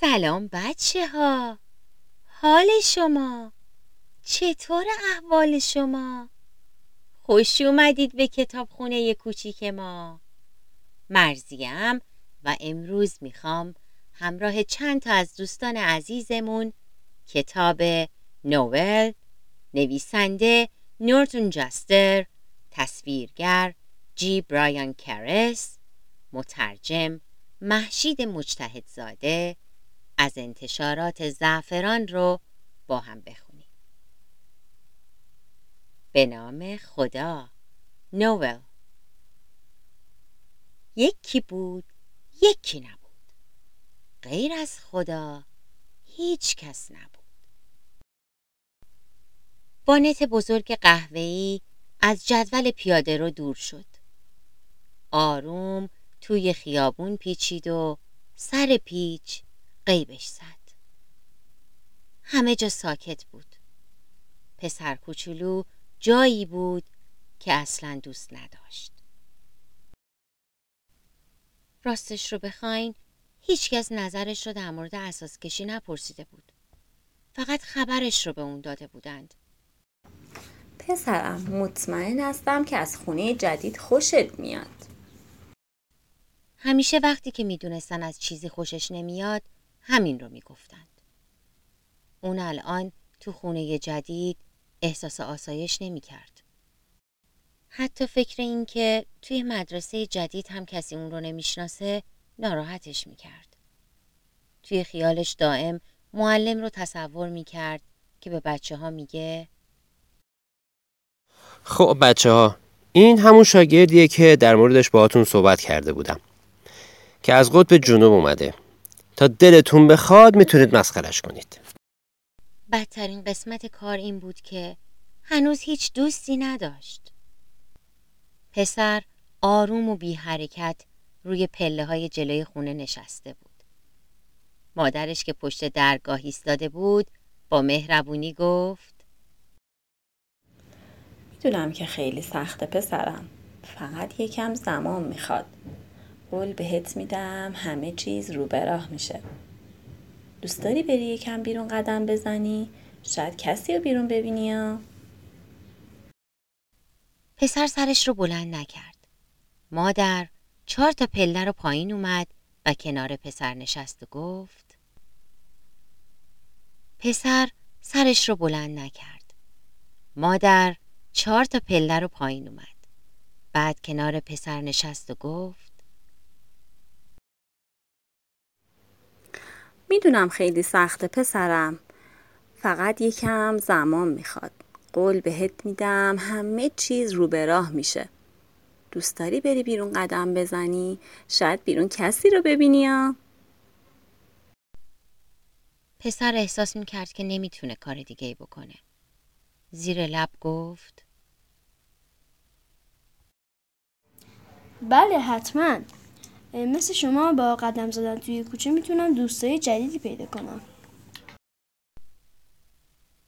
سلام بچه ها حال شما؟ چطور احوال شما؟ خوش اومدید به کتابخونه کوچیک ما. مرزیم و امروز می‌خوام همراه چند تا از دوستان عزیزمون کتاب نوول نویسنده نورتون جاستر تصویرگر جی برایان کرس مترجم محشید مجتهدزاده از انتشارات زعفران رو با هم بخونیم. به نام خدا نوول یکی بود یکی نبود. غیر از خدا هیچ کس نبود. بانت بزرگ قهوه‌ای از جدول پیاده رو دور شد. آروم توی خیابون پیچید و سر پیچ قیبش زد. همه جا ساکت بود. پسر کوچولو جایی بود که اصلا دوست نداشت. راستش رو بخواین هیچکس نظرش رو در مورد اساس کشی نپرسیده بود. فقط خبرش رو به اون داده بودند. پسرم مطمئن هستم که از خونه جدید خوشت میاد. همیشه وقتی که می‌دونستن از چیزی خوشش نمیاد همین رو می‌گفتند. اون الان تو خونه جدید احساس آسایش نمی‌کرد. حتی فکر این که توی مدرسه جدید هم کسی اون رو نمی‌شناسه ناراحتش می‌کرد. توی خیالش دائم معلم رو تصور می‌کرد که به بچه ها میگه خب بچه ها این همون شاگردیه که در موردش باهاتون صحبت کرده بودم که از قطب جنوب اومده. تا دلتون بخواد می‌تونید مسخرش کنید. بدترین قسمت کار این بود که هنوز هیچ دوستی نداشت. پسر آروم و بی حرکت روی پله های جلوی خونه نشسته بود. مادرش که پشت درگاه ایستاده بود با مهربونی گفت می‌دونم که خیلی سخته پسرم. فقط یکم زمان می‌خواد. قول بهت میدم همه چیز رو به راه میشه. دوست داری بری یکم بیرون قدم بزنی؟ شاید کسی رو بیرون ببینی ها پسر سرش رو بلند نکرد. مادر چهار تا پله رو پایین اومد و کنار پسر نشست و گفت پسر سرش رو بلند نکرد. مادر چهار تا پله رو پایین اومد. بعد کنار پسر نشست و گفت می‌دونم خیلی سخته پسرم. فقط یکم زمان می‌خواد. قول بهت میدم همه چیز رو به راه میشه. دوست داری بری بیرون قدم بزنی؟ شاید بیرون کسی رو ببینی ها پسر احساس می‌کرد که نمی‌تونه کار دیگه ای بکنه. زیر لب گفت بله حتما. مثل شما با قدم زدن توی کوچه می‌تونم دوستای جدیدی پیدا کنم.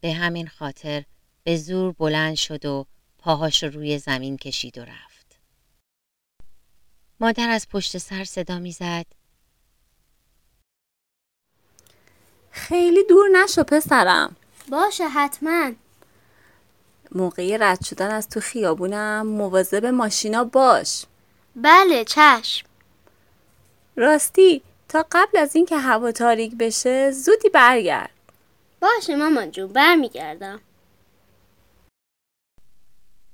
به همین خاطر به زور بلند شد و پاهاش رو روی زمین کشید و رفت. مادر از پشت سر صدا می‌زد. خیلی دور نشو پسرم. باشه حتما. موقع رد شدن از تو خیابونم مواظب ماشینا باش. بله چشم. راستی تا قبل از اینکه هوا تاریک بشه زودی برگرد. باشه مامان جون برمیگردم.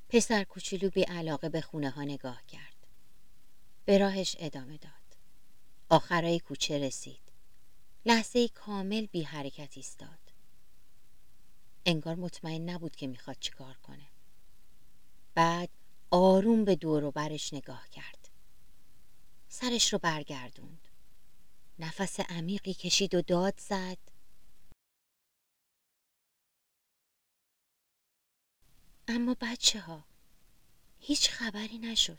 پسر کوچولو بی علاقه به خونه ها نگاه کرد. به راهش ادامه داد. آخرای کوچه رسید. لحظه کامل بی حرکت ایستاد. انگار مطمئن نبود که می‌خواد چیکار کنه. بعد آروم به دور و برش نگاه کرد. سرش رو برگردوند. نفس عمیقی کشید و داد زد. اما بچه ها هیچ خبری نشد.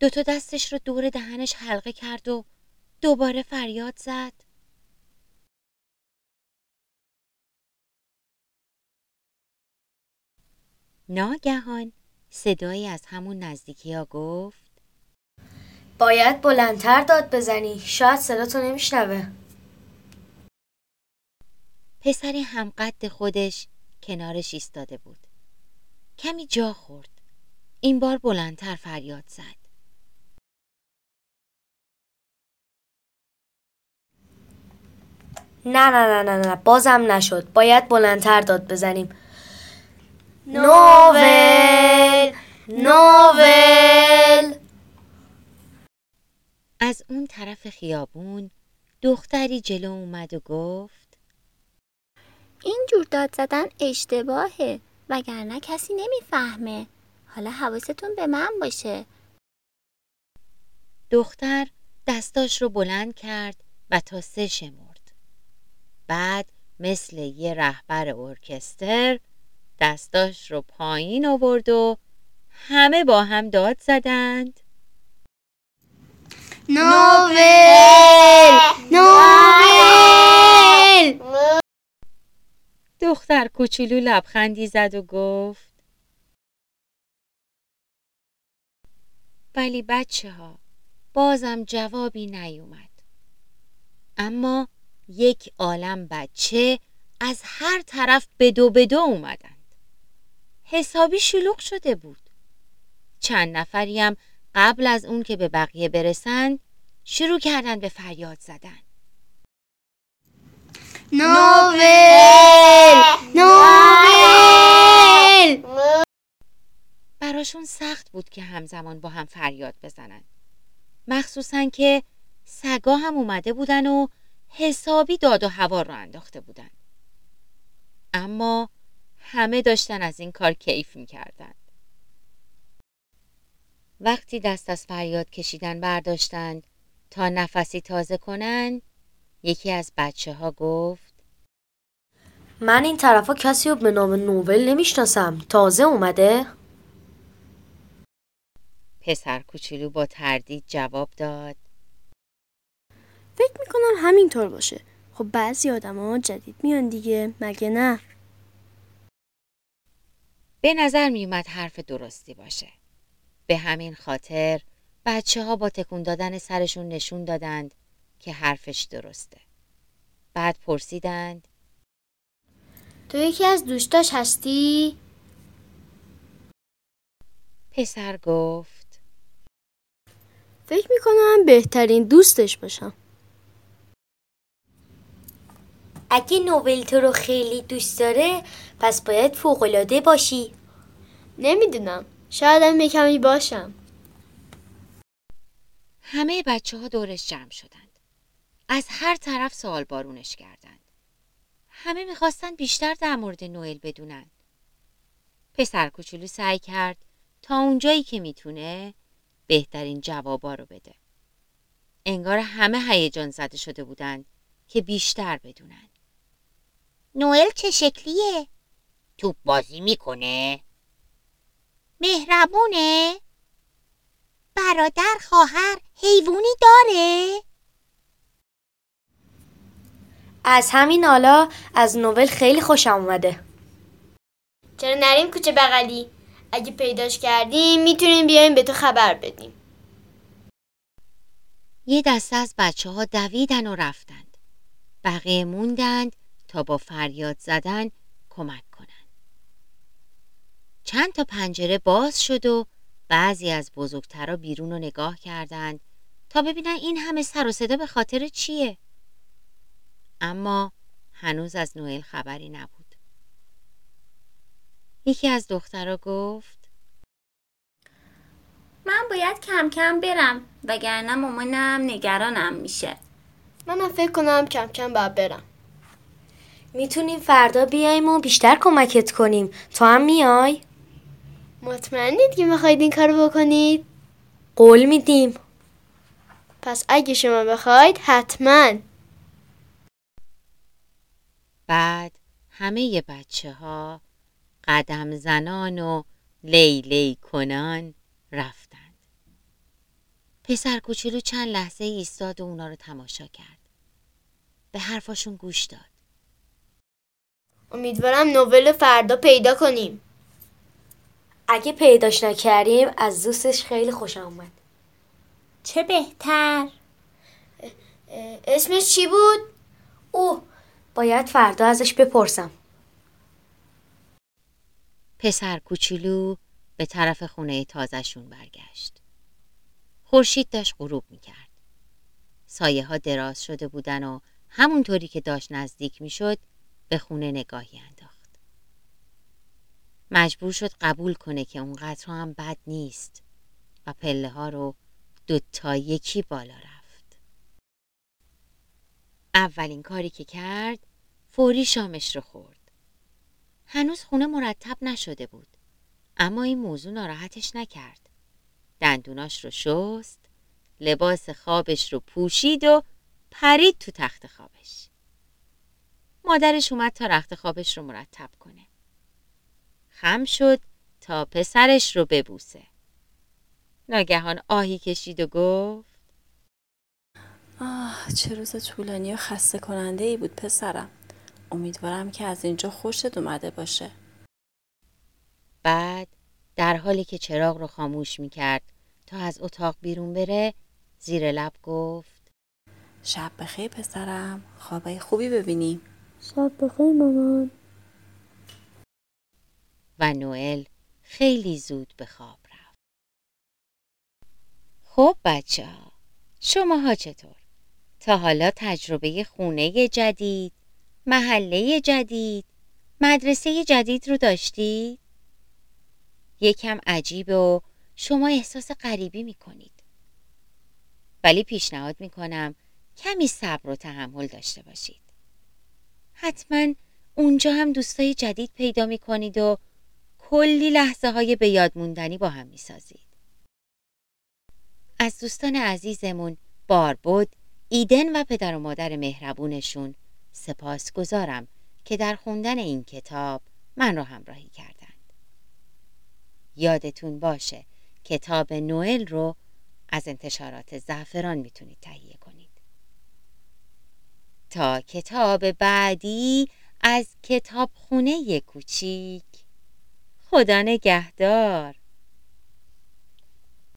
دوتا دستش رو دور دهنش حلقه کرد و دوباره فریاد زد. ناگهان صدایی از همون نزدیکی ها گفت باید بلندتر داد بزنی. شاید صدا تو نمیشنوه. پسری هم قد خودش کنارش ایستاده بود. کمی جا خورد. این بار بلندتر فریاد زد. نه نه نه نه نه بازم نشد. باید بلندتر داد بزنیم. نوول نوول. از اون طرف خیابون دختری جلو اومد و گفت اینجور داد زدن اشتباهه وگرنه کسی نمی‌فهمه. حالا حواستون به من باشه. دختر دستاش رو بلند کرد و تا سه شمرد بعد مثل یه رهبر ارکستر دستاش رو پایین آورد و همه با هم داد زدند. نوول نوول دختر کوچولو لبخندی زد و گفت ولی بچه ها بازم جوابی نیومد. اما یک عالم بچه از هر طرف بدو بدو اومدند. حسابی شلوغ شده بود. چند نفریم قبل از اون که به بقیه برسند شروع کردن به فریاد زدن. نوول نوول براشون سخت بود که همزمان با هم فریاد بزنن. مخصوصا که سگا هم اومده بودن و حسابی داد و هوا رو انداخته بودن. اما همه داشتن از این کار کیف می‌کردن. وقتی دست از فریاد کشیدن برداشتند تا نفسی تازه کنن یکی از بچه ها گفت من این طرفا کسی رو به نام نوول نمی‌شناسم. تازه اومده؟ پسر کوچولو با تردید جواب داد فکر می‌کنم همینطور باشه. خب بعضی آدما جدید میان دیگه مگه نه؟ به نظر میومد حرف درستی باشه. به همین خاطر بچه ها با تکون دادن سرشون نشون دادند که حرفش درسته. بعد پرسیدند تو یکی از دوستاش هستی؟ پسر گفت فکر می‌کنم بهترین دوستش باشم اگه نوول تو رو خیلی دوست داره پس باید فوقالعاده باشی نمی‌دونم شاید هم یه کمی باشم همه بچه ها دورش جمع شدند. از هر طرف سوال بارونش کردند. همه می‌خواستند بیشتر در مورد نوئل بدونن. پسر کوچولو سعی کرد تا اونجایی که می‌تونه بهترین جوابا رو بده. انگار همه هیجان زده شده بودند که بیشتر بدونن. نوئل چه شکلیه؟ توپ بازی می‌کنه؟ مهربونه؟ برادر خواهر حیوانی داره؟ از همین حالا از نوول خیلی خوشم اومده چرا نریم کوچه بغلی اگه پیداش کردیم می‌تونیم بیایم به تو خبر بدیم یه دسته از بچه ها دویدن و رفتند. بقیه موندند تا با فریاد زدن کمک. چند تا پنجره باز شد و بعضی از بزرگترها بیرون رو نگاه کردند تا ببینن این همه سر و صدا به خاطر چیه. اما هنوز از نوئل خبری نبود. یکی از دخترها گفت من باید کم کم برم وگرنه مامانم نگرانم میشه منم فکر کنم کم کم باید برم می‌تونیم فردا بیایم و بیشتر کمکت کنیم تو هم میای مطمئنید که می‌خواید این کارو بکنید قول میدیم پس اگه شما بخواید حتما بعد همه بچه ها قدم زنان و لی لی کنان رفتند. پسر کوچولو چند لحظه ایستاد و اونا رو تماشا کرد. به حرفاشون گوش داد. امیدوارم نوول فردا پیدا کنیم اگه پیداش نکردیم از دوستش خیلی خوشم اومد چه بهتر اسمش چی بود؟ اوه باید فردا ازش بپرسم پسر کوچولو به طرف خونه تازشون برگشت. خورشید داشت غروب می‌کرد. سایه ها دراز شده بودن و همونطوری که داشت نزدیک می‌شد به خونه نگاهی انداخت. مجبور شد قبول کنه که اونقدر هم بد نیست و پله ها رو دوتا یکی بالا رفت. اولین کاری که کرد فوری شامش رو خورد. هنوز خونه مرتب نشده بود. اما این موضوع ناراحتش نکرد. دندوناش رو شست، لباس خوابش رو پوشید و پرید تو تخت خوابش. مادرش اومد تا رخت خوابش رو مرتب کنه. خم شد تا پسرش رو ببوسه. ناگهان آهی کشید و گفت آه چه روز طولانی و خسته کننده ای بود پسرم. امیدوارم که از اینجا خوشت اومده باشه. بعد در حالی که چراغ رو خاموش می کرد تا از اتاق بیرون بره زیر لب گفت شب بخیر پسرم. خوابای خوبی ببینی شب بخیر مامان. و نوئل خیلی زود به خواب رفت. خب بچه ها شما ها چطور؟ تا حالا تجربه خونه جدید، محله جدید، مدرسه جدید رو داشتید؟ یکم عجیب و شما احساس غریبی می کنید. ولی پیشنهاد می کنم کمی صبر و تحمل داشته باشید. حتما اونجا هم دوستای جدید پیدا می کنید و کلی لحظه های به یاد موندنی با هم می سازید. از دوستان عزیزمون باربود، ایدن و پدر و مادر مهربونشون سپاس گذارم که در خوندن این کتاب من را همراهی کردند. یادتون باشه کتاب نوئل رو از انتشارات زعفران می‌تونید تهیه کنید. تا کتاب بعدی از کتاب خونه کوچیک خدا نگهدار.